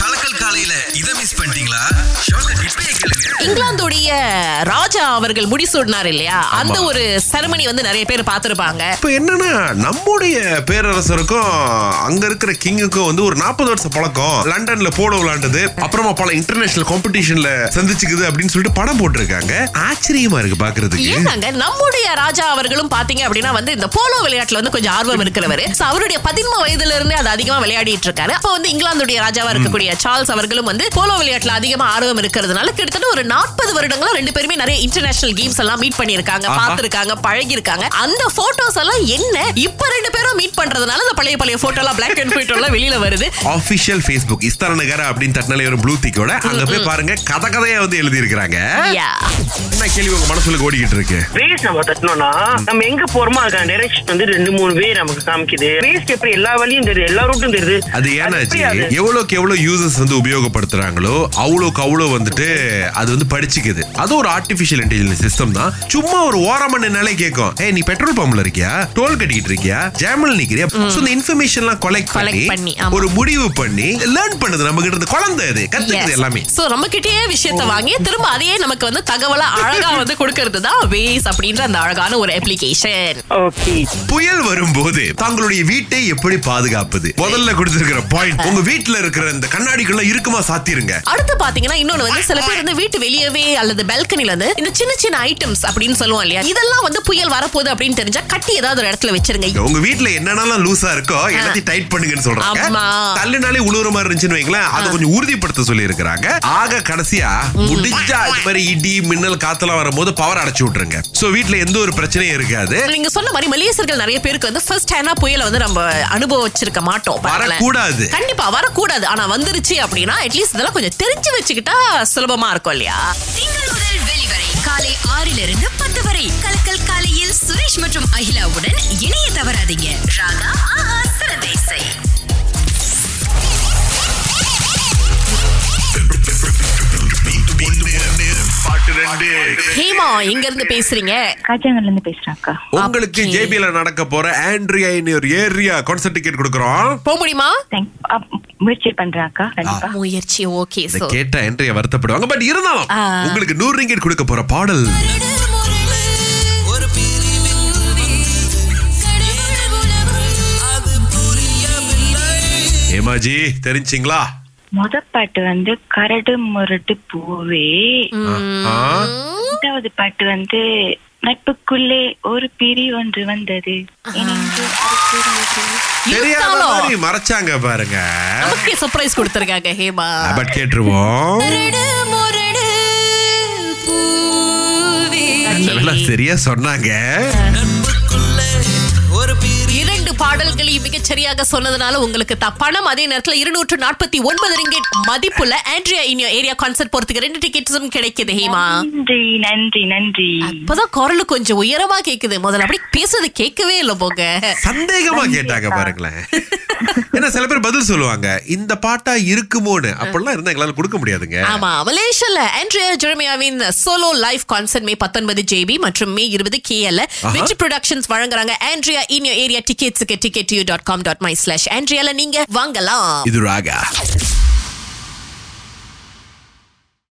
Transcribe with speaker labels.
Speaker 1: கலக்கல் காலையில இத மிஸ் பண்ணிட்டீங்களா? இப்பயே கேளுங்க.
Speaker 2: இங்கிலாந்துடைய ராஜா அவர்கள் முடிசூடினார் இல்லையா? அந்த ஒரு செரமனி வந்து நிறைய பேர் பார்த்திருப்பாங்க.
Speaker 3: இப்ப என்னன்னா நம்முடைய பேரரசருக்கும் அங்க இருக்கிற கிங்குக்கும் வந்து ஒரு நாற்பது வருஷ பழக்கம். லண்டன்ல போலோ விளையாண்டது அப்புறமா பல இன்டர்நேஷனல் காம்படிஷன்ல சந்திச்சுக்குது அப்படின்னு சொல்லிட்டு படம் போட்டிருக்காங்க. ஆச்சரியமா இருக்கு பாக்குறதுக்கு.
Speaker 2: ஏன்னாங்க நம்முடைய ராஜா அவர்களும் பாத்தீங்க அப்படின்னா வந்து இந்த போலோ விளையாட்டுல வந்து கொஞ்சம் ஆர்வம் இருக்கிறவர். அவருடைய பதின்ம வயதுல இருந்தே அது அதிகமா விளையாடிட்டு இருக்காரு. அப்ப வந்து இங்கிலாந்துடைய ராஜாவா இருக்கக்கூடிய சார்ல்ஸ் அவர்களும் வந்து போலோ விளையாட்டுல அதிகமா ஆர்வம் இருக்கிறதுனால கிட்டத்தட்ட ஒரு நாற்பது வருடங்களா ரெண்டு பேருமே நிறைய இன்டர்நேஷனல் கேம்ஸ் எல்லாம் மீட் பண்ணிருக்காங்க
Speaker 3: ஆஹா.
Speaker 2: பார்த்திருக்காங்க பழகி இருக்காங்க அந்த போட்டோஸ் எல்லாம் என்ன? இப்ப ரெண்டு பேரும் மீட் பண்றதுனால அந்த பழைய பழைய போட்டோ எல்லாம் பிளாக் அண்ட் ஒயிட் எல்லாம் வெளியில வருது.
Speaker 3: ஆபிஷியல் ஃபேஸ்புக் இஸ்தான நகர அப்படின்னு தட்டினாலே ஒரு ப்ளூ திக்கோட அங்க போய் பாருங்க கதை கதையா வந்து எழுதி இருக்கிறாங்க. என்ன கேள்வி உங்க மனசுல ஓடிக்கிட்டு இருக்கு?
Speaker 4: வேஸ்ட் நம்ம தட்டணும்னா நம்ம எங்க போறோமோ அதுக்கான டைரக்ஷன் வந்து ரெண்டு மூணு வே நமக்கு காமிக்குது. வேஸ்ட் எப்படி எல்லா வழியும் தெரியுது எல்லா ரூட்டும் தெரியுது.
Speaker 3: அது
Speaker 4: எப்படி
Speaker 3: ஏன்னாச்சு
Speaker 4: அது?
Speaker 3: எவ்வளவுக்கு எவ்வளவு யூசர்ஸ் வந்து உபயோகப்படுத்துறாங்களோ அவ்வளோக்கு அவ்வளோ வந்துட்டு அது வந்து படிச்சுக்குது. அது ஒரு ஆர்டிபிஷியல் இன்டெலிஜென்ஸ் சிஸ்டம் தான். சும்மா ஒரு ஓரமா நின்னாலே கேட்கும். ஏய் நீ பெட்ரோல் பம்ப்ல இருக்கியா? டோல் கட்டிக்கிட்டு இருக்கியா? ஜாமல் நிக்கிறியா? சோ இந்த இன்ஃபர்மேஷன் எல்லாம் கொலெக்ட் பண்ணி. ஒரு முடிவு பண்ணி லேர்ன் பண்ணுது நம்ம கிட்ட இருந்து குழந்தை அது. கத்துக்குது எல்லாமே.
Speaker 2: சோ நம்ம கிட்டயே விஷயத்த வாங்கி திரும்ப அதையே நமக்கு வந்து தகவலா அழகா வந்து கொடுக்கறது தான் வேஸ் அப்படின்ற அந்த அழகான ஒரு அப்ளிகேஷன்
Speaker 4: ஓகே
Speaker 3: புயல் வரும்போது தங்களுடைய வீட்டை எப்படி பாதுகாப்பது? முதல்ல கொடுத்திருக்கிற பாயிண்ட் உங்க வீட்டுல இருக்கிற இந்த கண்ணாடிக்குள்ள இருக்குமா? சாத்திருங்க.
Speaker 2: அடுத்து பாத்தீங்கன்னா இன்னொன்னு வந்து சில பேர் வந்து வீட்டு வெளியவே அல்லது பால்கனில வந்து இந்த சின்ன சின்ன ஐட்டம்ஸ் அப்படின்னு சொல்லுவோம் இல்லையா? இதெல்லாம் வந்து புயல் வரப்போகுது அப்படின்னு தெரிஞ்சா கட்டி ஏதாவது ஒரு இடத்துல வச்சிருங்க.
Speaker 3: உங்க வீட்ல என்னென்னலாம் லூசா இருக்கோ எல்லாத்தையும் டைட் பண்ணுங்கன்னு சொல்றாங்க. தள்ளுனாலே உழுவுற மாதிரி இருந்துச்சுன்னு வைங்களேன் அதை கொஞ்சம் உறுதிப்படுத்த சொல்லி இருக்கிறாங்க ஆக கடைசியா முடிஞ்சா இது மாதிரி இடி மின்னல் காத்தெல்லாம் வரும்போது பவர் அடைச்சு விட்டுருங்க. சோ வீட்ல எந்த ஒரு பிரச்சனையும் இருக்காது.
Speaker 2: நீங்க சொன்ன மாதிரி மலேசியர்கள் நிறைய பேருக்கு வந்து ஃபர்ஸ்ட் ஹேண்டா புயலை வந்து நம்ம அனுபவிச்சிருக்க மாட்டோம் பாருங்களேன்.
Speaker 3: வரக்கூடாது.
Speaker 2: கண்டிப்பா வரக்கூடாது. ஆனா வந்துருச்சு அப்படின்னா அட்லீஸ்ட் இதெல்லாம் கொஞ்சம் தெரிஞ்சு வச்சுக்கிட்டா சுலபமா இருக்கும் இல்லையா?
Speaker 5: திங்கள் முதல் வெளிவரை காலை ஆறிலிருந்து பத்து வரை. கலக்கல் காலையில் சுரேஷ் மற்றும் அகிலாவுடன் இணைய தவறாதீங்க. ராகா
Speaker 2: ஹேமா எங்க இருந்து பேசுறீங்க?
Speaker 6: காஜாங்கல்ல இருந்து பேசுறேன் அக்கா.
Speaker 3: உங்களுக்கு. ஜேபில நடக்க போற ஆண்ட்ரியா ஒரு ஏரியா கான்சர்ட் டிக்கெட் கொடுக்குறோம்.
Speaker 2: போக முடியுமா?
Speaker 6: முயற்சி பண்றேன் அக்கா கண்டிப்பா.
Speaker 2: முயற்சி ஓகே சோ
Speaker 3: கேட்ட ஆண்ட்ரியா வருத்தப்படுவாங்க பட் இருந்தாலும். உங்களுக்கு நூறு ரிங்கெட் கொடுக்க போற பாடல். ஏமாஜி தெரிஞ்சிங்களா?
Speaker 6: முத பாட்டு வந்து கரடு முரடு பூவே. ரெண்டாவது பாட்டு வந்து நட்புக்குள்ளே ஒரு பிரி ஒன்று வந்தது.
Speaker 3: தெரியாத மாதிரி மறைச்சாங்க பாருங்க.
Speaker 2: நமக்கு சர்ப்ரைஸ் கொடுத்திருக்காங்க ஹேமா.
Speaker 3: பட் கேட்டுருவோம். சரியா சொன்னாங்க.
Speaker 2: இரண்டு பாடல்களையும் மிகச் சரியாக சொன்னதுனால உங்களுக்கு த- பணம். அதே நேரத்துல இருநூற்று நாற்பத்தி ஒன்பது ரிங்கெட் மதிப்புள்ள ஆண்ட்ரியா இன் ஏரியா கான்சர்ட் போறதுக்கு ரெண்டு டிக்கெட்ஸும் கிடைக்குது ஹேமா.
Speaker 6: நன்றி நன்றி நன்றி.
Speaker 2: இப்பதான் குரல் கொஞ்சம் உயரமா கேக்குது. முதல்ல அப்படி பேசுறது கேட்கவே இல்ல போங்க.
Speaker 3: சந்தேகமா கேட்டாங்க பாருங்களேன். ஏன்னா சில பேர் பதில் சொல்லுவாங்க இந்த பாட்டா இருக்குமோன்னு. அப்படிலாம் இருந்தா எங்களால கொடுக்க முடியாதுங்க.
Speaker 2: ஆமா மலேசியால ஆண்ட்ரியா ஜெரமியாவின் சோலோ லைவ் கான்சர்ட் மே பத்தொன்பது ஜேபி மற்றும் மே இருபது கேஎல் வெற்றி ப்ரொடக்ஷன்ஸ் வழங்குறாங்க. Andrea in area டிக்கெட்ஸுக்கு ticket you dot com dot my slash ஆண்ட்ரியால நீங்க வாங்கலாம்.
Speaker 3: இது ராகா.